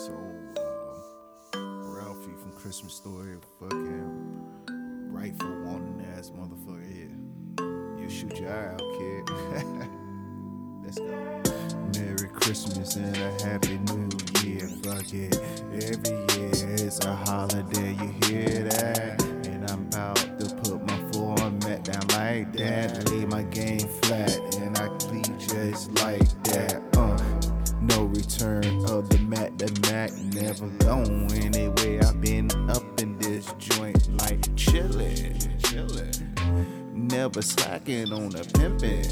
this old uh, Ralphie from Christmas Story, fucking rightful wanting ass motherfucker here. You shoot your eye out, kid. Let's go. Merry Christmas and a Happy New Year. Fuck it. Every year it's a holiday, you hear that? And I'm about to put my format down like that. Never slacking on the pimpin'.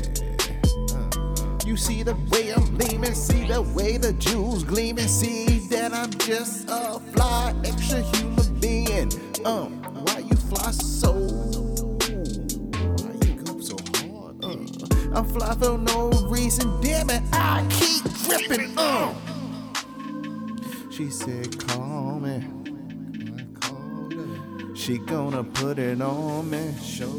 You see the way I'm leaning, see the way the jewels gleaming, see that I'm just a fly, extra human being. Um, why you fly so? Why you go so hard? Uh, I'm fly for no reason, damn it, I keep gripping. Uh. She said, Gonna put it on me. Show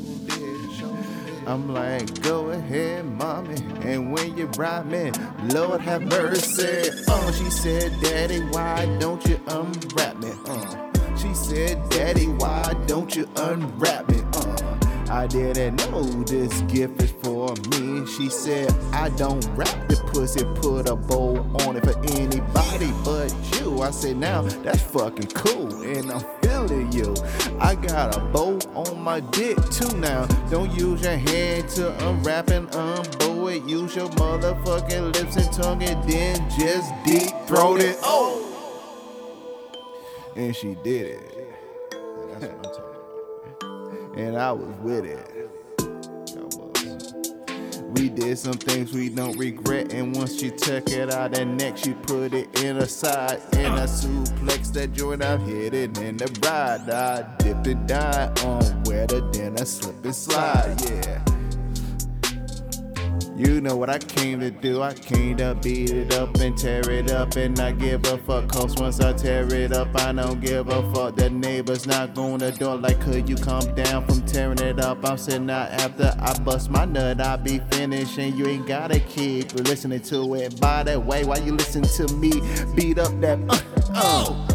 show. I'm like, go ahead, mommy. And when you ride me, Lord have mercy. Oh, she said, Daddy, why don't you unwrap me? Uh. She said, Daddy, why don't you unwrap me? Uh. I didn't know this gift is for me. She said, I don't wrap the pussy, put a bow on it for anybody but you. I said, now that's fucking cool, and I'm feeling you. I got a bow on my dick too now. Don't use your hand to unwrap and unbow it. Use your motherfucking lips and tongue, and then just deep throat it. Oh! And she did it. That's what I'm talking about and I was with it. We did some things we don't regret, and once she took it out her neck, she put it in her side, and I suplex that joint. I hit it in the ride. I dipped and died on wetter than a slip and slide. Yeah. You know what I came to do. I came to beat it up and tear it up and not give a fuck. Cause once I tear it up, I don't give a fuck. The neighbors not going to door like, could you come down from tearing it up? I'm sitting out after I bust my nut. I be finished and you ain't gotta keep listening to it. By the way, why you listen to me beat up that? Uh, oh.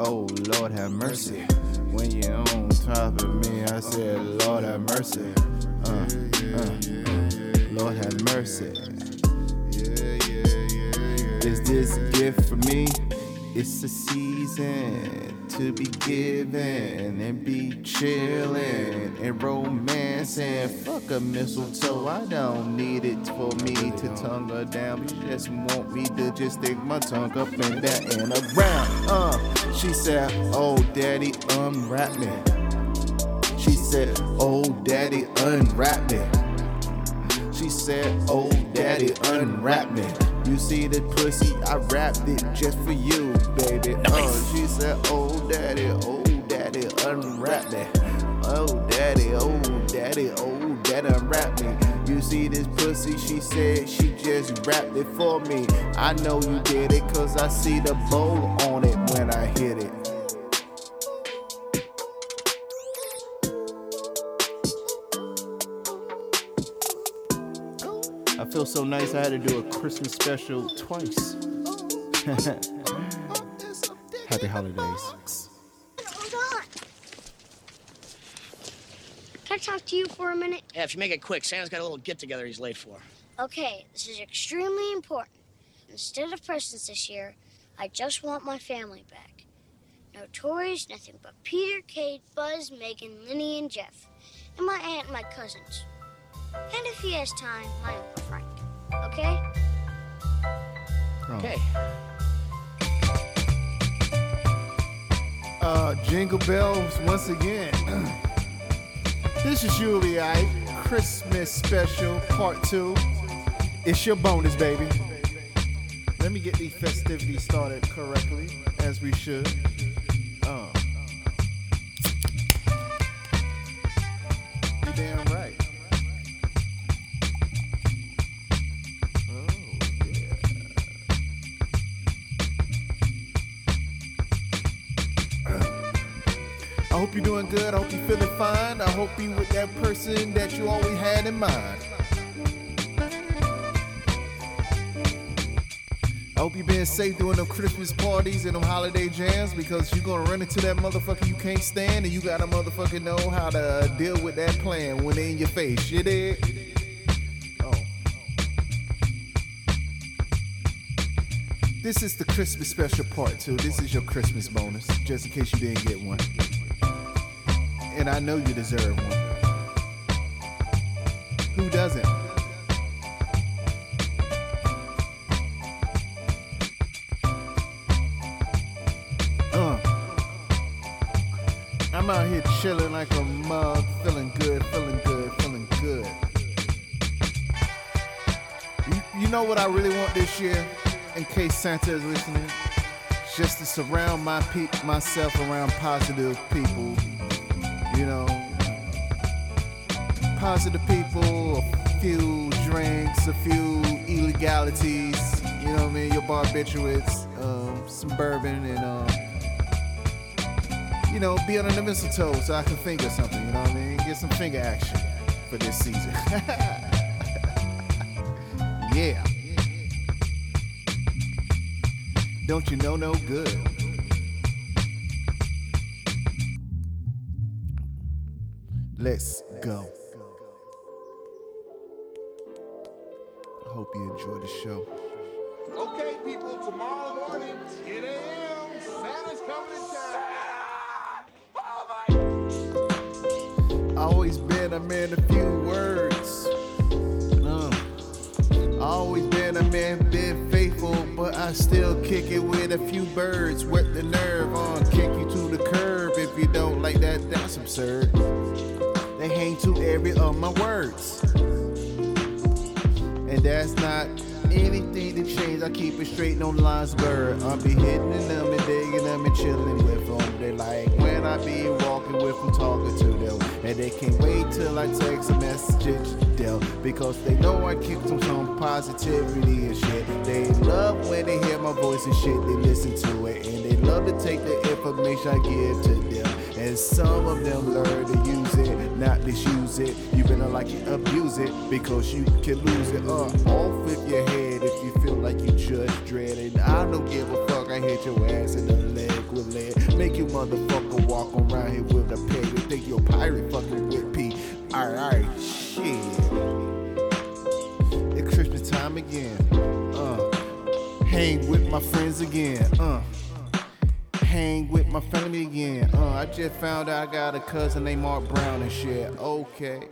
Oh, Lord have mercy. When you're on top of me, I said, Lord have mercy. Uh, uh, Lord have mercy. Is this a gift for me? It's a season to be given and be chillin' and romancing. Fuck a mistletoe, I don't need it for me to tongue her down. You just want me to just stick my tongue up and down and around. Uh, she said, Oh, daddy, unwrap me. She said, Oh, daddy, unwrap me. She said, Oh, daddy, unwrap me. You see the pussy, I wrapped it just for you, baby. Oh, she said, Oh, daddy, oh, daddy, unwrap me. Oh, daddy, oh, daddy, oh, daddy, unwrap me. You see this pussy, she said she just wrapped it for me. I know you did it, cause I see the bow on it when I hit it. So nice I had to do a Christmas special twice. Happy holidays. Can I talk to you for a minute? Yeah, if you make it quick, Santa's got a little get together he's late for. Okay, this is extremely important. Instead of presents this year, I just want my family back. No toys, nothing but Peter, Kate, Buzz, Megan, Linny, and Jeff. And my aunt and my cousins. And if he has time, my Uncle Frank. Okay? Okay. Uh, jingle bells once again. this is Julie I Christmas special part two. It's your bonus, baby. Let me get these festivities started correctly, as we should. Uh. Hope you're doing good. I hope you're feeling fine. I hope you with that person that you always had in mind. I hope you been safe doing them Christmas parties and them holiday jams because you're gonna run into that motherfucker you can't stand and you gotta motherfucking know how to deal with that plan when they in your face. You did? Oh. This is the Christmas special part two. This is your Christmas bonus, just in case you didn't get one. And I know you deserve one. Who doesn't? Uh. I'm out here chilling like a mug, feeling good, feeling good, feeling good. You, you know what I really want this year, in case Santa is listening? Just to surround my pe- myself around positive people. You know, positive people, a few drinks, a few illegalities. You know what I mean? Your barbiturates, um, some bourbon, and um, you know, be under the mistletoe so I can finger something. You know what I mean? Get some finger action for this season. yeah. Don't you know no good? Let's go. I hope you enjoy the show. Okay, people, tomorrow morning, 10 a.m., Santa's coming to town. Always been a man of few words. Uh, always been a man, been faithful, but I still kick it with a few birds. Wet the nerve on, kick you to the curb. If you don't like that, that's absurd. They hang to every of my words. And that's not anything to change. I keep it straight, no lines blurred. I'll be hitting them and digging them and chilling with them. They like when I be walking with them, talking to them. And they can't wait till I text a message to them. Because they know I kick them some positivity and shit. They love when they hear my voice and shit. They listen to it. And they love to take the information I give to them. And some of them learn to use it, not misuse it. You better like it, abuse it, because you can lose it. Uh, off with your head if you feel like you just dread it. I don't give a fuck, I hit your ass in the leg with lead. Make you motherfucker walk around here with a peg. You think you're a pirate fucking with P. Alright, shit. It's Christmas time again. Uh, hang with my friends again. Uh hang with my family again. Uh, I just found out I got a cousin named Mark Brown and shit. Okay.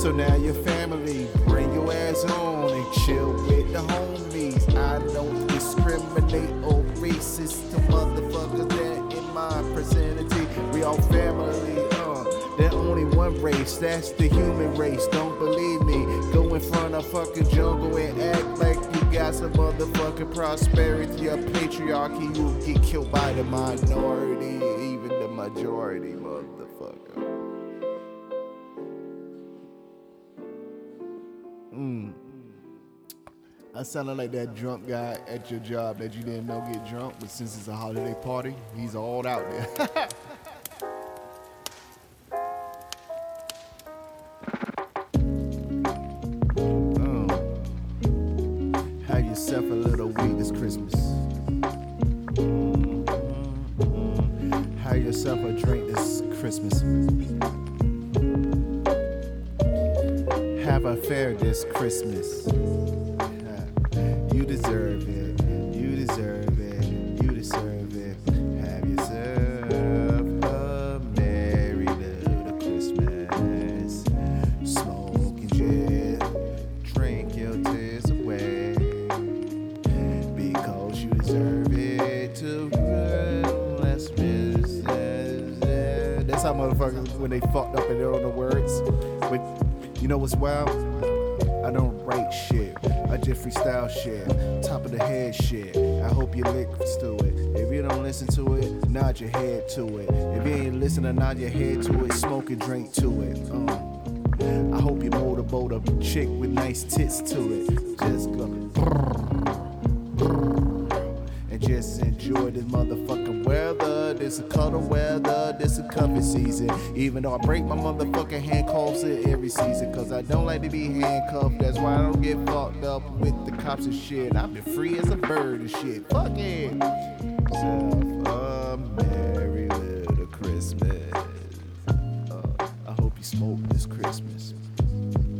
So now your family, bring your ass on and chill with the homies. I don't discriminate or racist to motherfuckers that in my vicinity. We all family, uh. There's only one race, that's the human race. Don't believe me. Go in front of fucking jungle and act like you got some motherfucking prosperity or patriarchy. You'll get killed by the minority, even the majority, motherfucker. Mm. I sounded like that drunk guy at your job that you didn't know get drunk, but since it's a holiday party, he's all out there. this Christmas. You deserve it. You deserve it. You deserve it. Have yourself a merry little Christmas. Smoke Smoking jet. Drink your tears away. Because you deserve it to less business. That's how motherfuckers when they fucked up and they don't know words. But you know what's wild? I don't write shit. I just freestyle shit. Top of the head shit. I hope you listen to it. If you don't listen to it, nod your head to it. If you ain't listening, nod your head to it. Smoke and drink to it. Uh. I hope you motorboat a chick with nice tits to it. Just go. And just enjoy this motherfucking weather. This a colder weather, this a comfy season. Even though I break my motherfucking handcuffs every season, cause I don't like to be handcuffed. That's why I don't get fucked up with the cops and shit. I've been free as a bird and shit. Fuck it. Self a merry little Christmas. Uh, I hope you smoke this Christmas.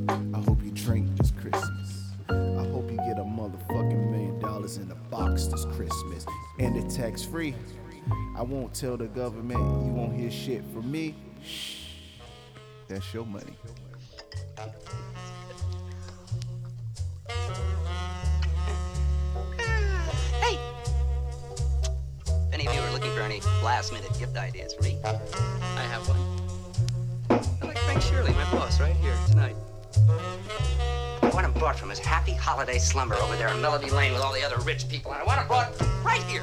I hope you drink this Christmas. I hope you get a motherfucking million dollars in a box this Christmas. And it's tax free. I won't tell the government you won't hear shit from me. Shh. That's your money. Hey! If any of you are looking for any last minute gift ideas for me, I have one. I like Frank Shirley, my boss, right here tonight. I want him brought from his happy holiday slumber over there in Melody Lane with all the other rich people. And I want him brought right here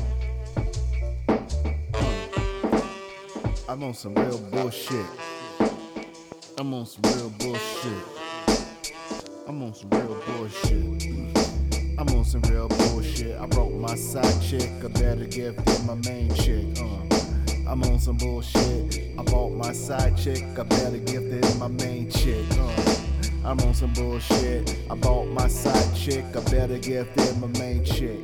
I'm on some real bullshit. I'm on some real bullshit. I'm on some real bullshit. I'm on some real bullshit. I brought my side chick a better gift than my main chick. Uh. I'm on some bullshit. I bought my side chick a better gift than my main chick. Uh. I'm on some bullshit. I bought my side chick a better gift than my main chick.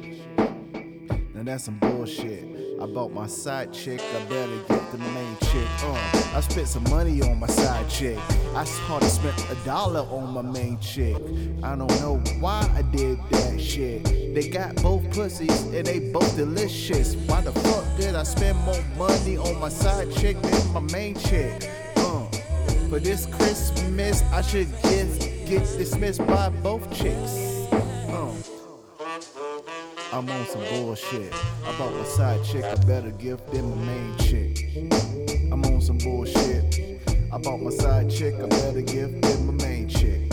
Now that's some bullshit. I bought my side chick I better get the main chick. Uh, I spent some money on my side chick. I hardly spent a dollar on my main chick. I don't know why I did that shit. They got both pussies and they both delicious. Why the fuck did I spend more money on my side chick than my main chick? Uh, for this Christmas, I should get get dismissed by both chicks. Uh. I'm on some bullshit. I bought my side chick a better gift than my main chick. I'm on some bullshit. I bought my side chick a better gift than my main chick.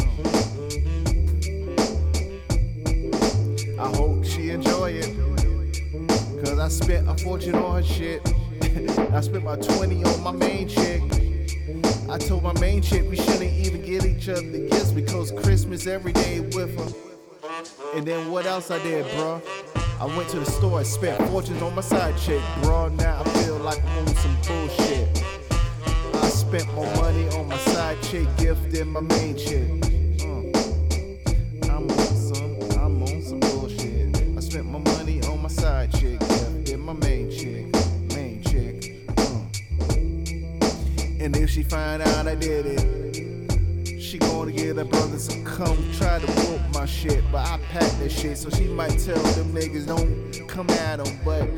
I hope she enjoy it. Cause I spent a fortune on her shit. I spent my 20 on my main chick. I told my main chick we shouldn't even get each other gifts because Christmas every day with her. And then what else I did, bruh? I went to the store and spent fortunes on my side chick, bruh. Now I feel like I'm on some bullshit. I spent more money on my side chick gift than my main chick. Uh, I'm on some, I'm on some bullshit. I spent my money on my side chick gift than my main chick, main chick. Uh. And if she find out I did it, gonna get her brothers to come try to whoop my shit. But I packed that shit, so she might tell them niggas don't come at them. But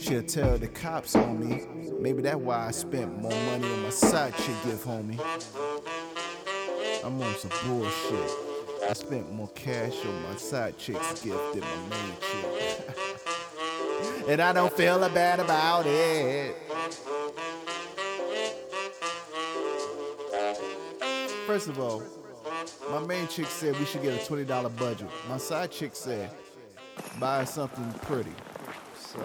she'll tell the cops on me. Maybe that's why I spent more money on my side chick gift, homie. I'm on some bullshit. I spent more cash on my side chick's gift than my main chick. and I don't feel bad about it. First of all, my main chick said we should get a $20 budget. My side chick said buy something pretty. So.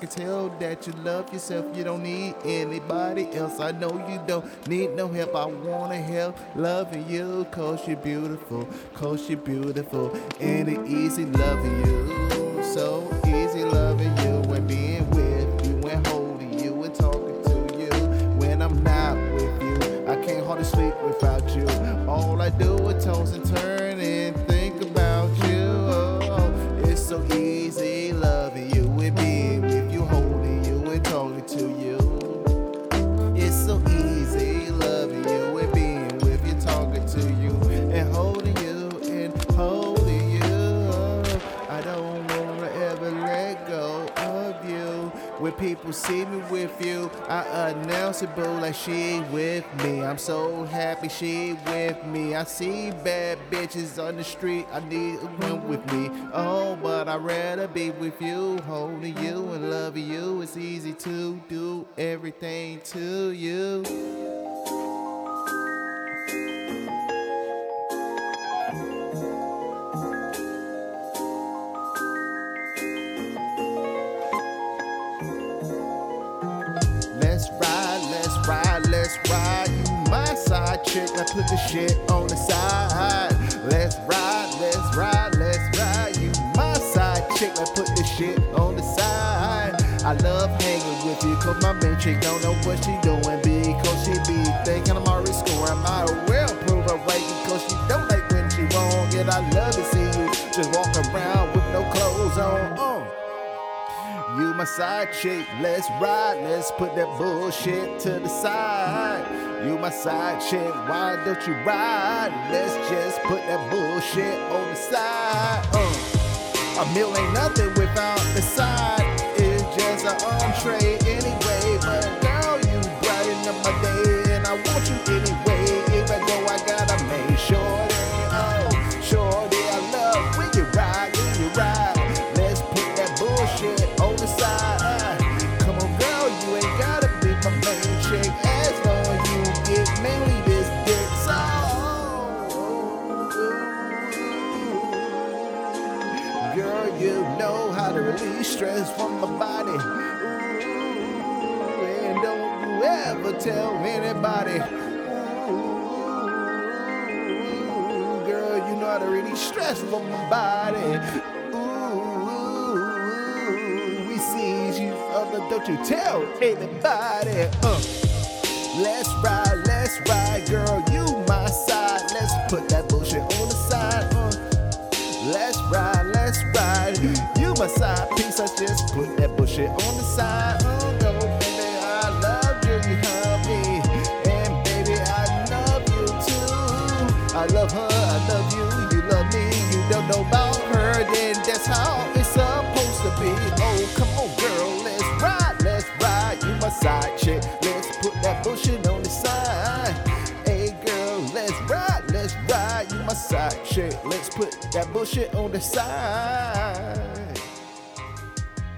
Can tell that you love yourself. You don't need anybody else. I know you don't need no help. I wanna help loving you, cause you're beautiful, cause you're beautiful, and it's easy loving you. So people see me with you, I announce it, boo, like she with me. I'm so happy she with me. I see bad bitches on the street, I need a one with me. Oh, but I'd rather be with you, holding you and loving you. It's easy to do everything to you. Chick, let's put the shit on the side. Let's ride, let's ride, let's ride. You my side chick, let's put the shit on the side. I love hanging with you, cause my main chick don't know what she doing. Because she be thinking I'm already scoring. I will prove her right because she don't like when she wrong. And I love to see you just walk around with no clothes on. My side chick, let's ride, let's put that bullshit to the side. You my side chick, why don't you ride? Let's just put that bullshit on the side. Uh, a meal ain't nothing without the side. It's just an entree anyway. But girl, you brighten up my day, and I want you anyway. My body. Ooh, and don't you ever tell anybody. Ooh, girl, you know how to release stress from my body. Ooh, we see you other, don't you tell anybody. Uh. Let's ride, let's ride, girl, you my side. Let's put that bullshit on the my side piece, I just put that bullshit on the side. Oh no, baby, I love you, you love me. And baby, I love you too. I love her, I love you, you love me. You don't know about her, then that's how it's supposed to be. Oh, come on, girl, let's ride, let's ride. You my side chick, let's put that bullshit on the side. Hey, girl, let's ride, let's ride. You my side chick, let's put that bullshit on the side.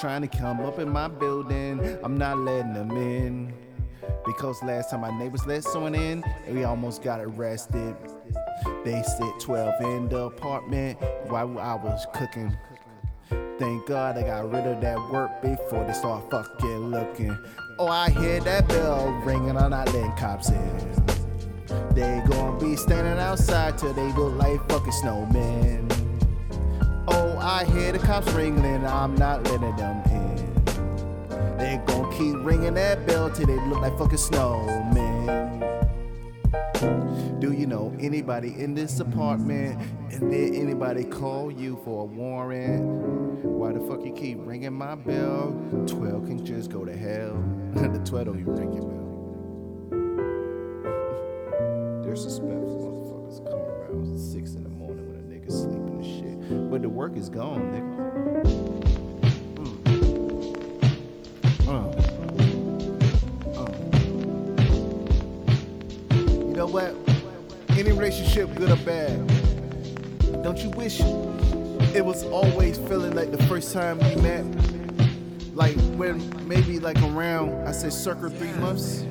trying to come up in my building, I'm not letting them in. Because last time my neighbors let someone in, and we almost got arrested. They sit 12 in the apartment while I was cooking. Thank God I got rid of that work before they start fucking looking. Oh, I hear that bell ringing, I'm not letting cops in. They gonna be standing outside till they look like fucking snowmen. I hear the cops ringing, I'm not letting them in. They gon' keep ringing that bell till they look like fucking snowmen. Do you know anybody in this apartment? And did anybody call you for a warrant? Why the fuck you keep ringing my bell? 12 can just go to hell. the 12 don't even ring your bell. Disrespectful motherfuckers come around 6 in the morning when a nigga sleeping. But the work is gone, nigga. Mm. Uh. You know what? Any relationship, good or bad, don't you wish it was always feeling like the first time you met? Like when maybe like around, I said circa three months.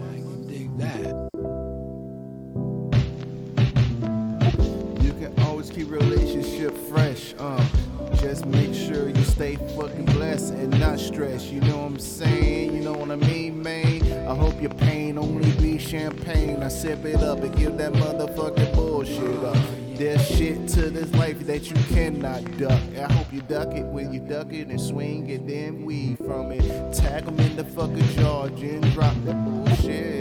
Just make sure you stay fucking blessed and not stressed. You know what I'm saying? You know what I mean, man? I hope your pain only be champagne. I sip it up and give that motherfucking bullshit up. There's shit to this life that you cannot duck. I hope you duck it when you duck it and swing it, then weed from it. Tag them in the fucking jaw, and drop that bullshit.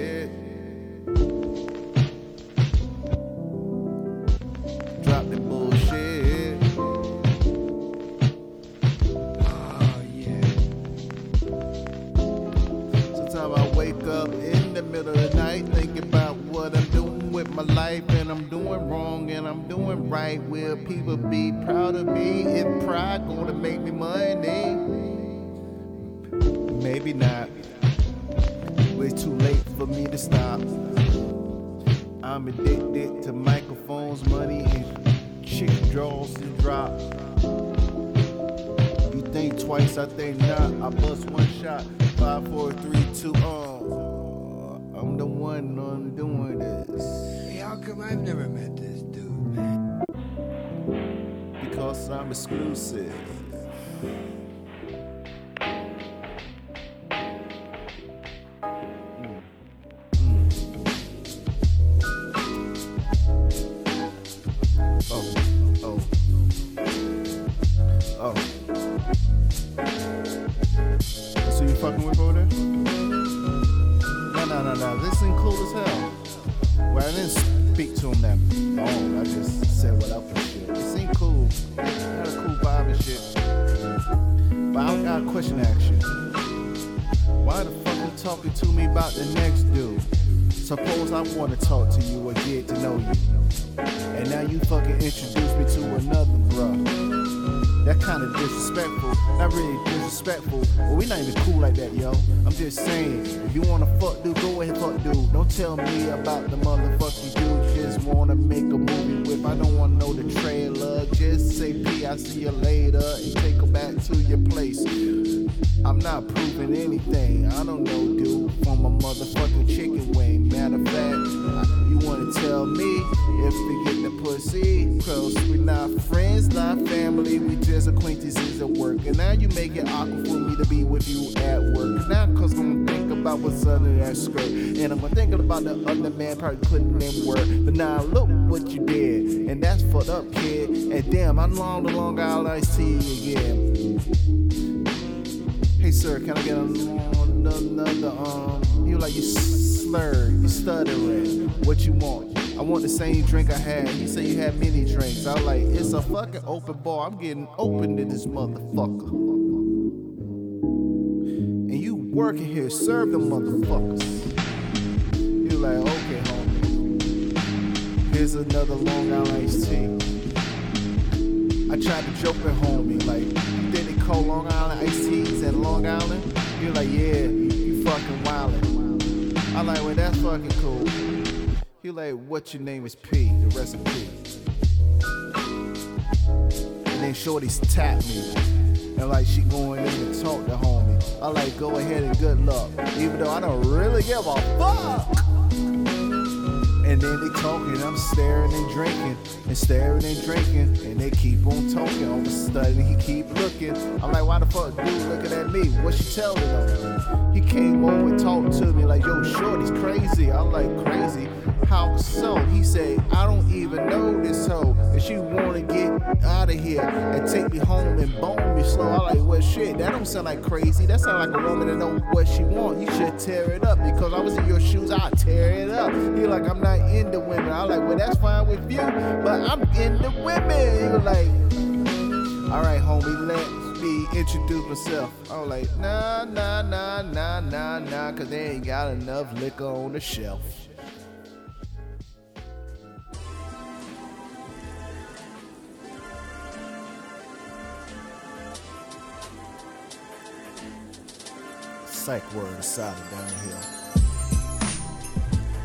Fucking introduce me to another bruh. That kind of disrespectful. Not really disrespectful. But we not even cool like that, yo. I'm just saying, if you wanna fuck dude, go ahead fuck dude. Don't tell me about the motherfucking dude. Just wanna make a movie with. I don't wanna know the trailer. Just say P, I see you later and take her back to your place. I'm not proving anything. I don't know, dude. From a motherfucking under that skirt. And I'm gonna think about the other man probably putting in work. But now look what you did. And that's fucked up, kid. And damn, I'm long the Long Island Iced Tea again. Hey sir, can I get another um? You like you slur, you stuttering. What you want? I want the same drink I had. You say you had many drinks. I like it's a fucking open bar. I'm getting open to this motherfucker. Working here, serve them motherfuckers. You like okay, homie. Here's another Long Island iced tea. I tried to joke at homie, like, did they call Long Island iced teas at Long Island? You're like, yeah, you, you fucking wildin'. I like, well, that's fucking cool. He like, what your name is P, the recipe. And then Shorty's tap me. And like she going in to talk to homie. I like, go ahead and good luck. Even though I don't really give a fuck. And then they talking, I'm staring and drinking, and staring and drinking, and they keep on talking. All of a sudden, he keep looking. I'm like, why the fuck dude looking at me? What she telling him? He came over and talked to me like, yo, shorty's crazy. I'm like, crazy? How so? He said, I don't even know this hoe. And she wanna get out of here and take me home and bone me slow. I like, well shit, that don't sound like crazy. That sound like a woman that know what she want. You should tear it up because I was in your shoes, I'd tear it up. He like, I'm not into women. I like, well that's fine with you, but I'm into women. He was like, all right, homie, let me introduce myself. I was like, nah, nah, nah, nah, nah, nah, cause they ain't got enough liquor on the shelf. Psych word aside down the hill.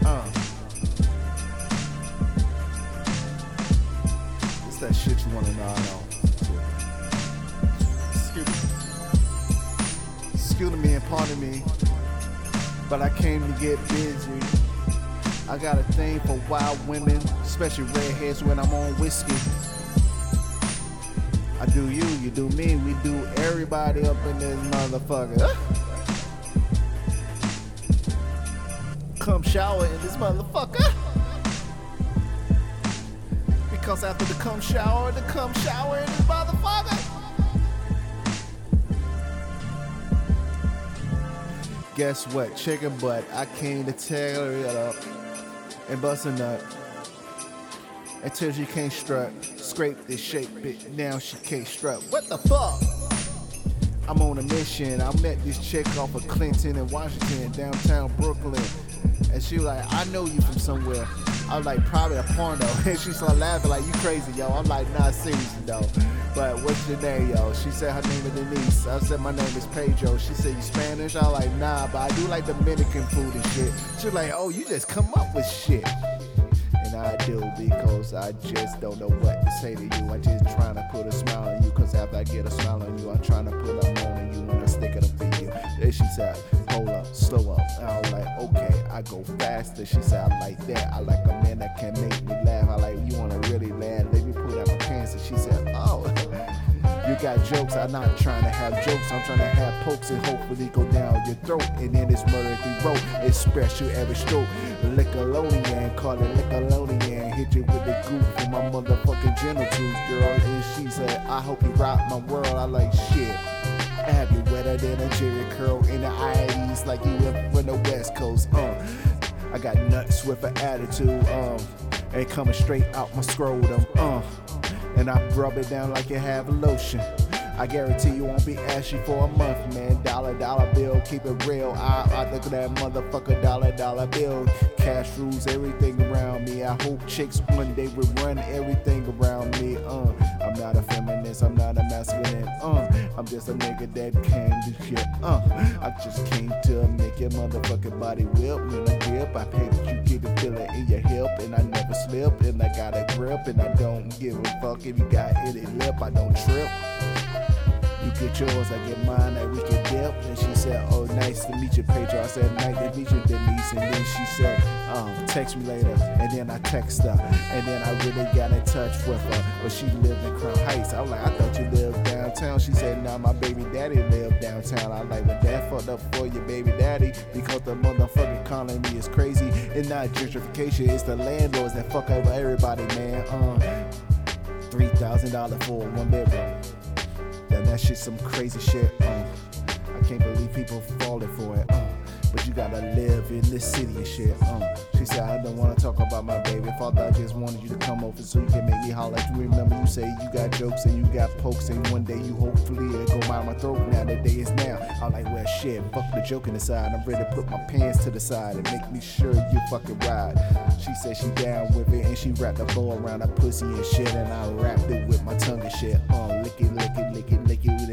Uh. It's that shit you wanna know. Excuse me. Excuse me and pardon me, but I came to get busy. I got a thing for wild women, especially redheads when I'm on whiskey. I do you, you do me, we do everybody up in this motherfucker. Shower in this motherfucker. Because after the cum shower, the cum shower in this motherfucker. Guess what? Chicken butt. I came to tear it up and bust a nut until she can't strut. Scrape this shape bit. Now she can't strut. What the fuck? I'm on a mission. I met this chick off of Clinton and Washington, downtown Brooklyn. And she was like, I know you from somewhere. I was like, probably a porno. And she started laughing like, you crazy, yo. I'm like, nah, seriously, though. But what's your name, yo? She said her name is Denise. I said, my name is Pedro. She said, you Spanish? I was like, nah, but I do like Dominican food and shit. She was like, oh, you just come up with shit. I do because I just don't know what to say to you. I'm just trying to put a smile on you. Cause after I get a smile on you, I'm trying to put a moan on you and I stick it up for you. Then she said, hold up, slow up. And I was like, okay, I go faster. She said, I like that. I like a man that can make me laugh. I like, you wanna really got jokes, I'm not trying to have jokes. I'm trying to have pokes and hopefully go down your throat. And then it's murder the road. It's special every stroke. Lick a lonely Lickalonian, call it lick a lonely Lickalonian. Hit you with the goof for my motherfucking genitals, girl. And she said, I hope you rock my world. I like shit. I have you wetter than a Jheri curl in the IEs like you from the West Coast. Uh, I got nuts with an attitude. Um, and coming straight out my scrotum. Uh, and I rub it down like you have lotion. I guarantee you won't be ashy for a month, man. Dollar, dollar bill, keep it real. I, I look at that motherfucker dollar, dollar bill. Cash rules everything around me. I hope chicks one day will run everything around me. Uh, I'm not a feminist, I'm not a masculine. Uh, I'm just a nigga that can do shit. Uh, I just came to make your motherfucking body whip. When I grip, I pay that you get a feeling in your hip, and I never slip, and I got a grip, and I don't give a fuck if you got any lip. I don't trip. You get yours, I get mine, like we can dip. And she said, Oh, nice to meet you, Pedro. I said, Nice to meet you, Denise. And then she said, um, Text me later. And then I text her. And then I really got in touch with her. But she lived in Crown Heights. I was like, I thought you lived downtown. She said, Nah, my baby daddy lived downtown. I like, Well, that fucked up for your baby daddy because the motherfucking economy is crazy. It's not gentrification, it's the landlords that fuck over everybody, man. Um, $3,000 for one bedroom. Then that shit some crazy shit. Uh, people falling for it. Uh, but you gotta live in this city and shit. Uh, she said, I don't wanna talk about my baby father. I just wanted you to come over so you can make me holler. You remember you say you got jokes and you got pokes, and one day you hopefully it'll go by my throat. Now the day is now. I'm like, well, shit, fuck the joke joking aside. I'm ready to put my pants to the side and make me sure you fucking ride. She said she down with it and she wrapped the bow around her pussy and shit, and I wrapped it with my tongue and shit. Uh, lick it, lick it, lick it,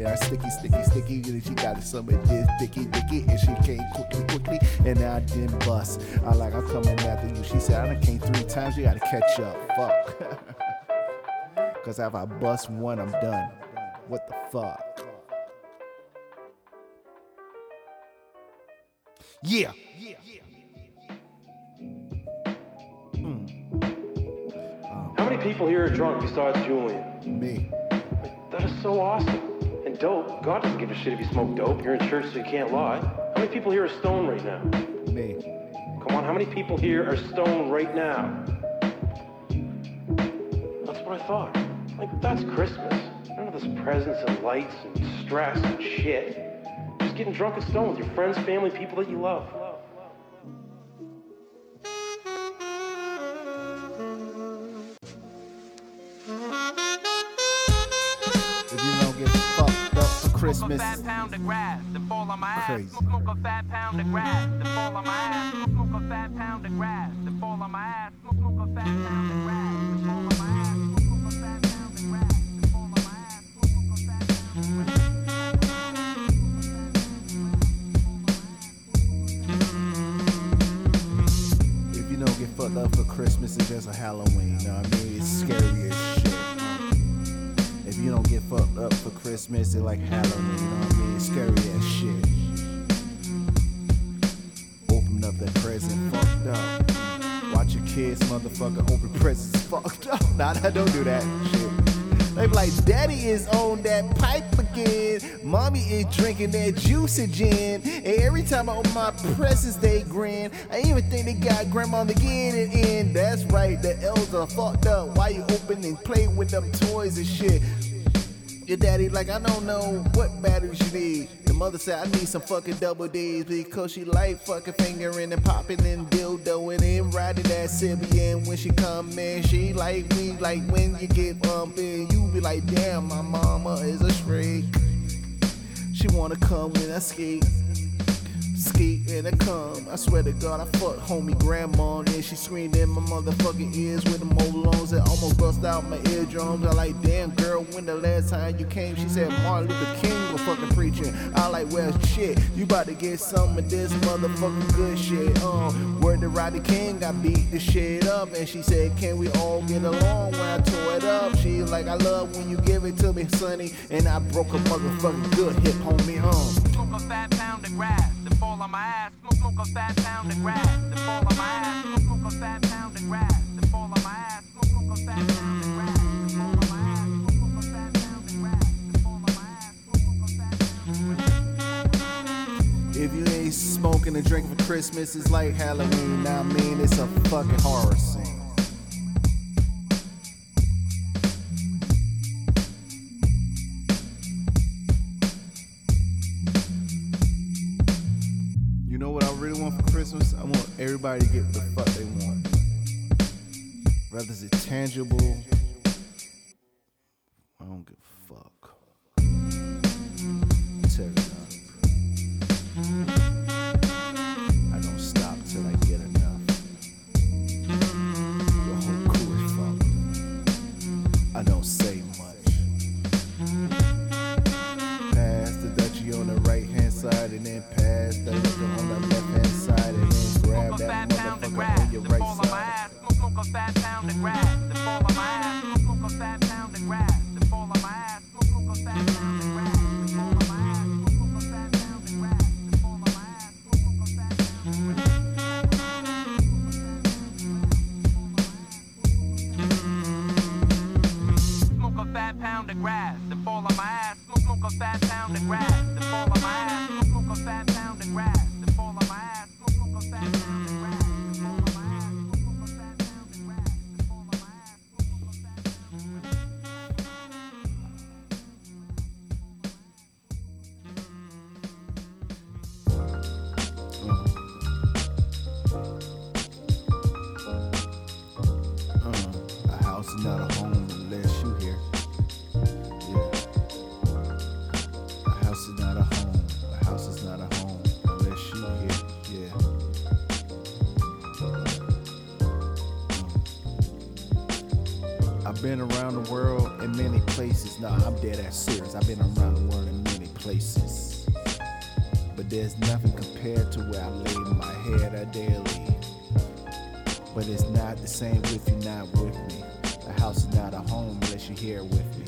with it. Sticky, sticky, sticky. And she got some of this dicky, dicky, and she came quickly, quickly, and now I didn't bust. I like, I'm coming after you. She said, I done came three times, you gotta catch up. Fuck. Cause if I bust one, I'm done. What the fuck? Yeah. How many people here are drunk besides Julian? Me. That is so awesome. Dope. God doesn't give a shit if you smoke dope. You're in church, so you can't lie. How many people here are stoned right now? Me. Come on, how many people here are stoned right now? That's what I thought. Like, that's Christmas. None of this presents and lights and stress and shit. Just getting drunk and stoned with your friends, family, people that you love. Of grass. if you don't get fucked up for Christmas, it's just a Halloween. You know what I mean? It's scary as shit. If you don't get fucked up for Christmas, it's like Halloween. You know what I mean? Scary as shit. Open up that present fucked up. Watch your kids, motherfucker, open presents fucked up. Nah, nah, don't do that shit. They be like, Daddy is on that pipe again. Mommy is drinking that juice again. And every time I open my presents, they grin. I even think they got grandma get it in. That's right, the elves are fucked up. Why you open and play with them toys and shit? Your daddy like, I don't know what batteries you need. The mother said, I need some fucking double D's because she like fucking fingering and popping and dildoing and riding that Sybian when she come in. She like me, like when you get bumping, you be like, damn, my mama is a shrink. She wanna come when I skate. Skate and I come. I swear to God, I fucked homie grandma and then she screamed in my motherfucking ears with them old lungs that almost bust out my eardrums. I like, damn girl, when the last time you came? She said Martin Luther King was fucking preaching. I like, well shit, you about to get some of this motherfucking good shit. Um, word to Rodney King, I beat the shit up and she said, can we all get along when I tore it up? She like, I love when you give it to me, sonny, and I broke a motherfucking good hip homie, um. Smoke a fat pound of grass, then fall on my ass. Smoke, smoke a fat pound of grass, then fall on my ass. Smoke, smoke a fat pound of grass, then fall on my ass. Smoke, smoke a fat pound of grass. If you ain't smoking and drinking for Christmas, it's like Halloween. I mean, it's a fucking horror scene. Everybody get what the fuck they want. Whether it's tangible, been around the world in many places. Nah, I'm dead ass serious. I've been around the world in many places. But there's nothing compared to where I lay my head a daily. But it's not the same with you're not with me. A house is not a home unless you're here with me.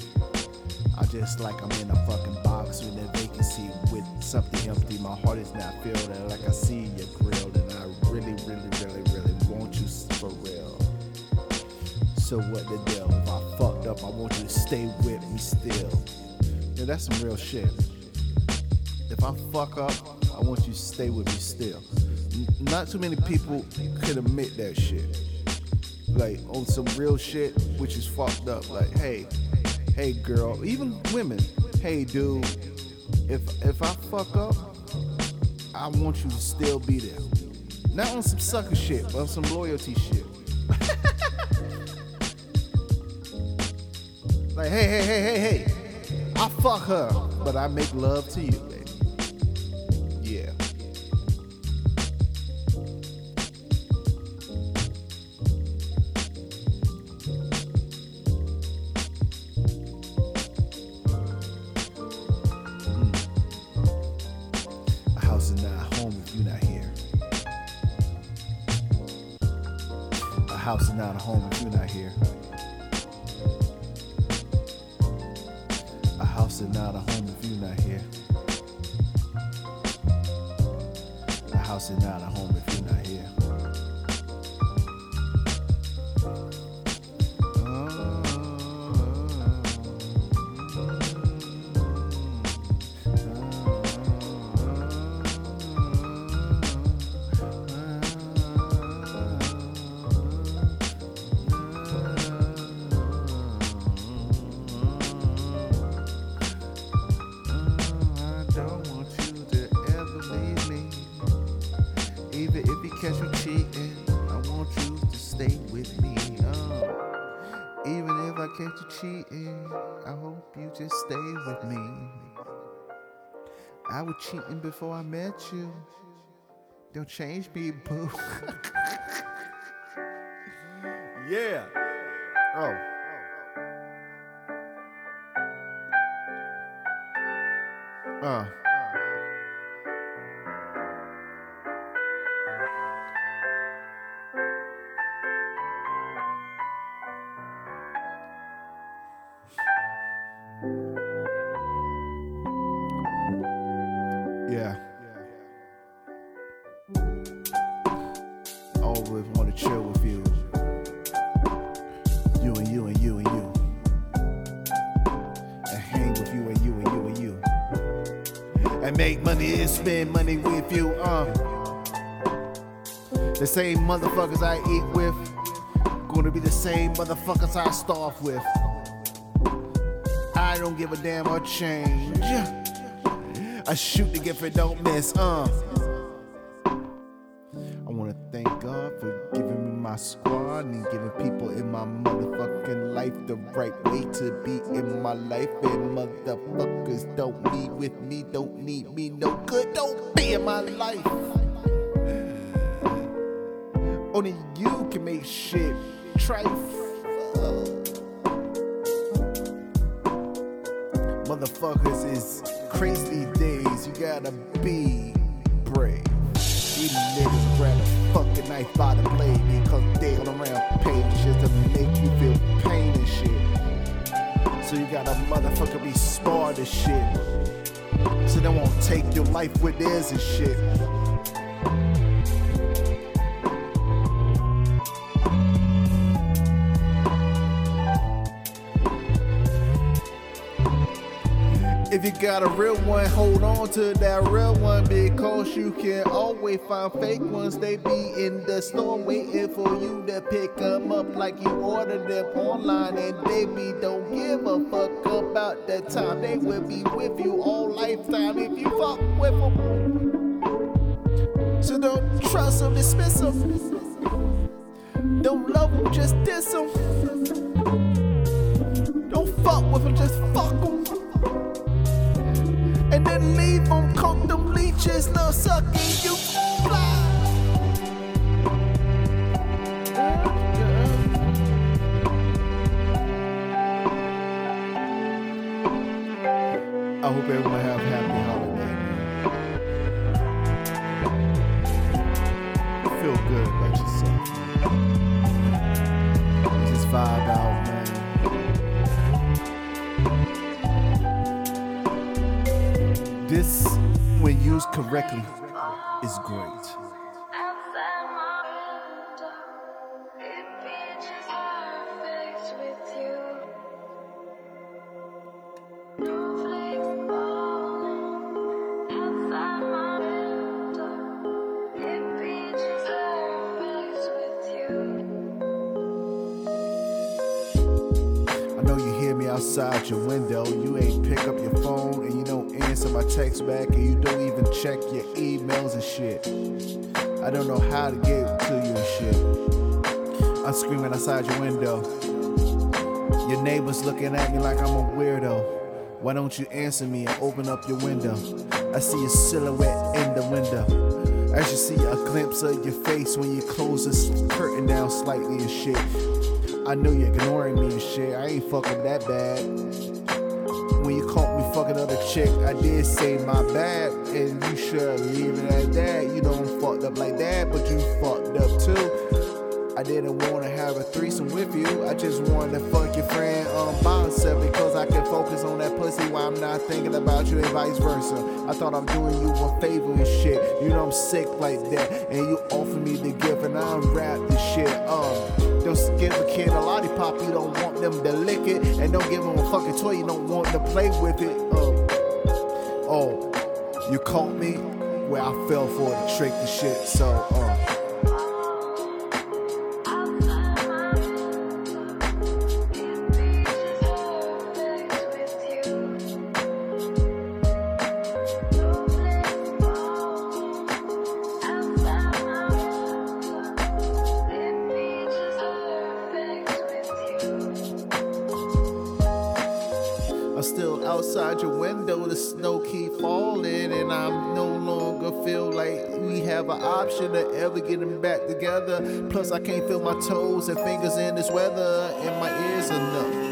I just like I'm in a fucking box with a vacancy with something empty. My heart is not filled, and shit. if I fuck up, I want you to stay with me still. Not too many people can admit that shit. Like on some real shit, which is fucked up. Like, hey, hey girl, even women, hey dude, if if I fuck up, I want you to still be there. Not on some sucker shit, but on some loyalty shit. like, hey, hey, hey, hey, hey, I fuck her, but I make love to you, before I met you. Don't change me, boo. yeah. Oh. Uh. Money and spend money with you. Uh. The same motherfuckers I eat with. Gonna be the same motherfuckers I starve with. I don't give a damn or change. I shoot to give it, don't miss. Uh. I wanna thank God for giving me my squad and giving people in my motherfucking life the right way to be in my life. And motherfuckers don't with me, don't need me no good, don't be in my life. Life with theirs and shit. If you got a real one, hold on to that real one because you can always find fake ones. They be in the store waiting for you to pick them up like you ordered them online. And baby, don't give a fuck about the time. They will be with you all lifetime if you fuck with them. So don't trust them, dismiss them. Don't love them, just diss them. Don't fuck with them, just fuck them and then leave them, sucking you fly. I hope everyone have a happy holiday. Feel good about yourself. Just vibe out, used correctly, is great. Outside your window. You ain't pick up your phone and you don't answer my text back and you don't even check your emails and shit. I don't know how to get to you and shit. I'm screaming outside your window. Your neighbors looking at me like I'm a weirdo. Why don't you answer me and open up your window? I see a silhouette in the window. As you see a glimpse of your face when you close the curtain down slightly and shit. I know you're ignoring me and shit. I ain't fucking that bad. When you caught me fucking other chick, I did say my bad, and you should leave it at that. You know I'm fucked up like that, but you fucked up too. I didn't wanna have a threesome with you. I just wanted to fuck your friend um bouncer because I can focus on that pussy while I'm not thinking about you and vice versa. I thought I'm doing you a favor and shit. You know I'm sick like that, and you offer me the gift and I unwrap the shit. Um, don't give a kid a lollipop, you don't want them to lick it, and don't give them a fucking toy, you don't want to play with it. Um, oh, you caught me where I fell for the trick and shit. So um. I'm still outside your window, the snow keep falling, and I'm no longer feel like we have an option to ever getting back together. Plus, I can't feel my toes and fingers in this weather, and my ears are numb.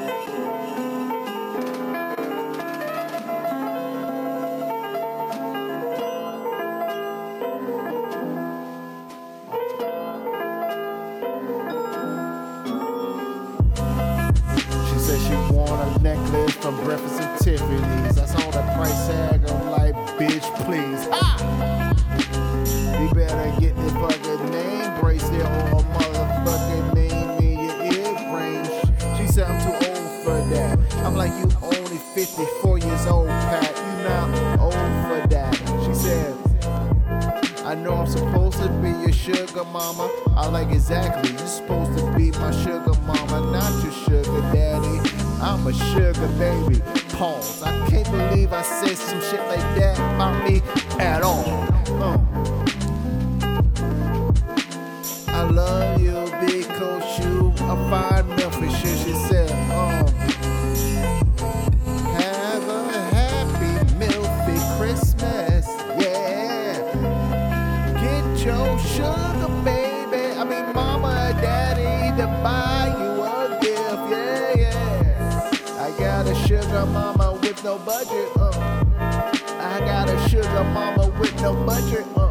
No budget. Uh.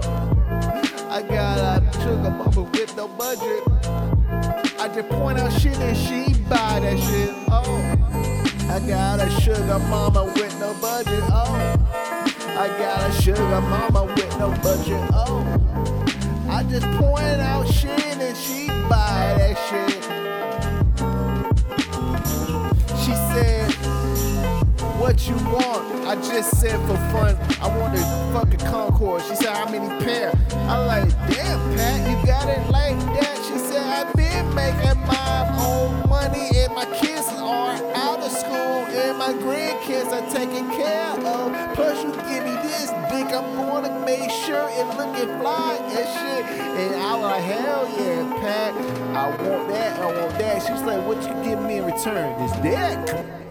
I got a sugar mama with no budget. I just point out shit and she buy that shit. Oh. I got a sugar mama with no budget. Oh. I got a sugar mama with no budget. Oh, I just point out shit and she buy that shit. What you want? I just said for fun, I want a fucking Concord. She said, How many pair? I'm like, Damn, Pat, you got it like that. She said, I've been making my own money and my kids are out of school and my grandkids are taken care of. Plus, you give me this dick, I'm gonna make sure it looking fly and shit. And I was like, hell yeah, Pat, I want that, I want that. She was like, what you give me in return? This dick.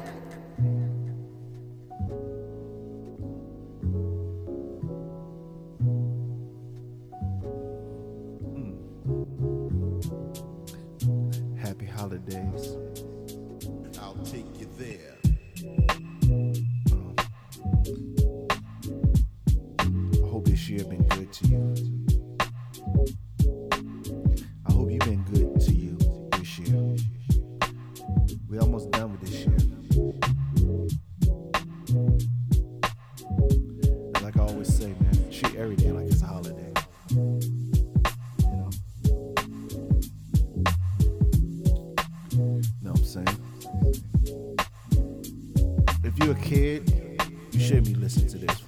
You're a kid, you shouldn't be listening to this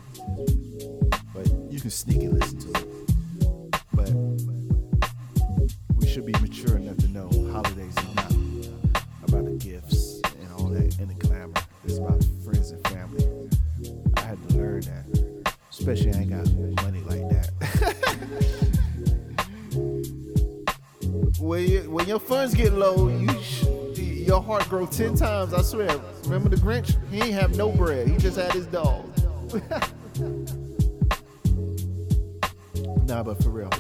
but you can sneak and listen to it. Ten times. I swear. Remember the Grinch? He ain't have no bread. He just had his dog. nah, but for real,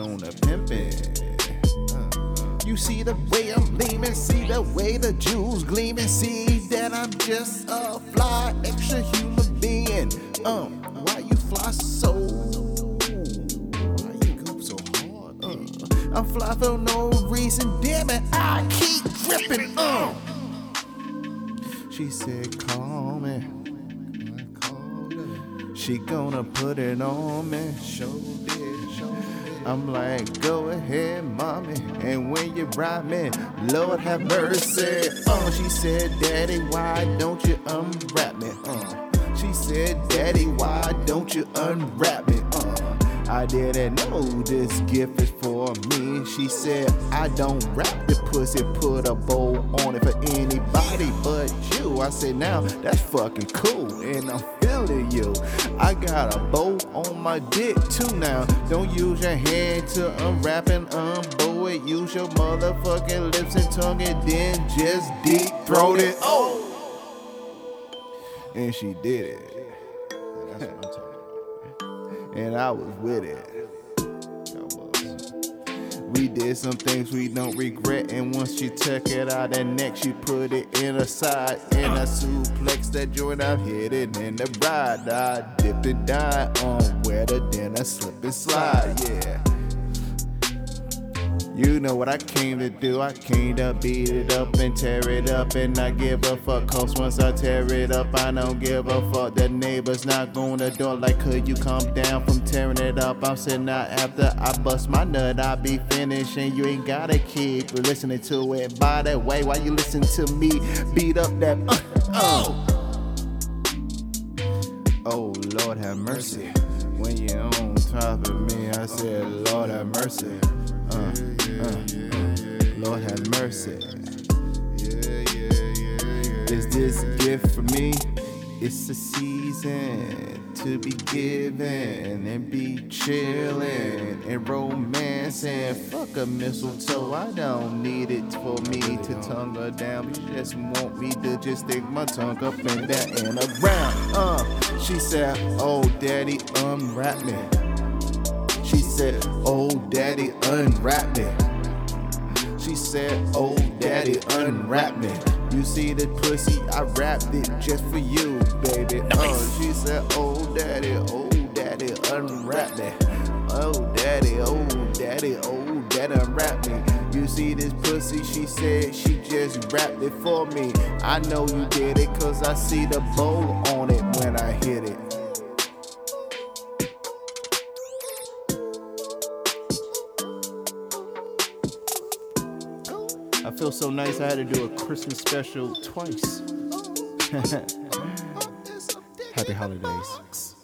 on the pimpin'. Uh, You see the way I'm leaning, see the way the jewels gleaming, see that I'm just a fly extra human being. Um, why you fly so? Why you so hard? Uh, I'm fly for no reason, damn it, I keep gripping. Uh. She said, call me. She gonna put it on me. Show did. I'm like, go ahead, mommy. And when you me, Lord have mercy. Oh, she said, Daddy, why don't you unwrap me? Uh. She said, Daddy, why don't you unwrap me? Uh. I didn't know this gift is for me. She said, I don't wrap the pussy, put a bow on it for anybody but you. I said, now that's fucking cool, and I'm you. I got a bow on my dick too now. Don't use your hand to unwrap and unbow it. Use your motherfucking lips and tongue, and then just deep throat it. Oh! And she did it. That's what I'm talking about and I was with it. We did some things we don't regret, and once she took it out her neck, she put it in her side, and I suplex that joint. I hit it in the ride. I dipped and died on wetter than a slip and slide. Yeah. You know what I came to do. I came to beat it up and tear it up and not give a fuck. Cause once I tear it up, I don't give a fuck. The neighbors not going to door like, could you come down from tearing it up? I'm sitting out after I bust my nut. I be finished and you ain't gotta keep listening to it. By the way, why you listen to me beat up that uh, oh. Oh, Lord have mercy. When you on top of me, I said, Lord have mercy. Uh, Lord have mercy. Is this a gift for me? It's a season to be given and be chilling and romancing. Fuck a mistletoe, I don't need it for me to tongue her down. You just want me to just stick my tongue up and down and around. Uh, she said, Oh, daddy, unwrap me. She said, Oh, daddy, unwrap me. She said, Oh, daddy, unwrap me. You see the pussy, I wrapped it just for you, baby. Oh, she said, Oh, daddy, oh, daddy, unwrap me. Oh, daddy, oh, daddy, oh, daddy, unwrap me. You see this pussy, she said she just wrapped it for me. I know you did it, cause I see the bow on it when I hit it. Feel so nice I had to do a Christmas special twice. Happy holidays.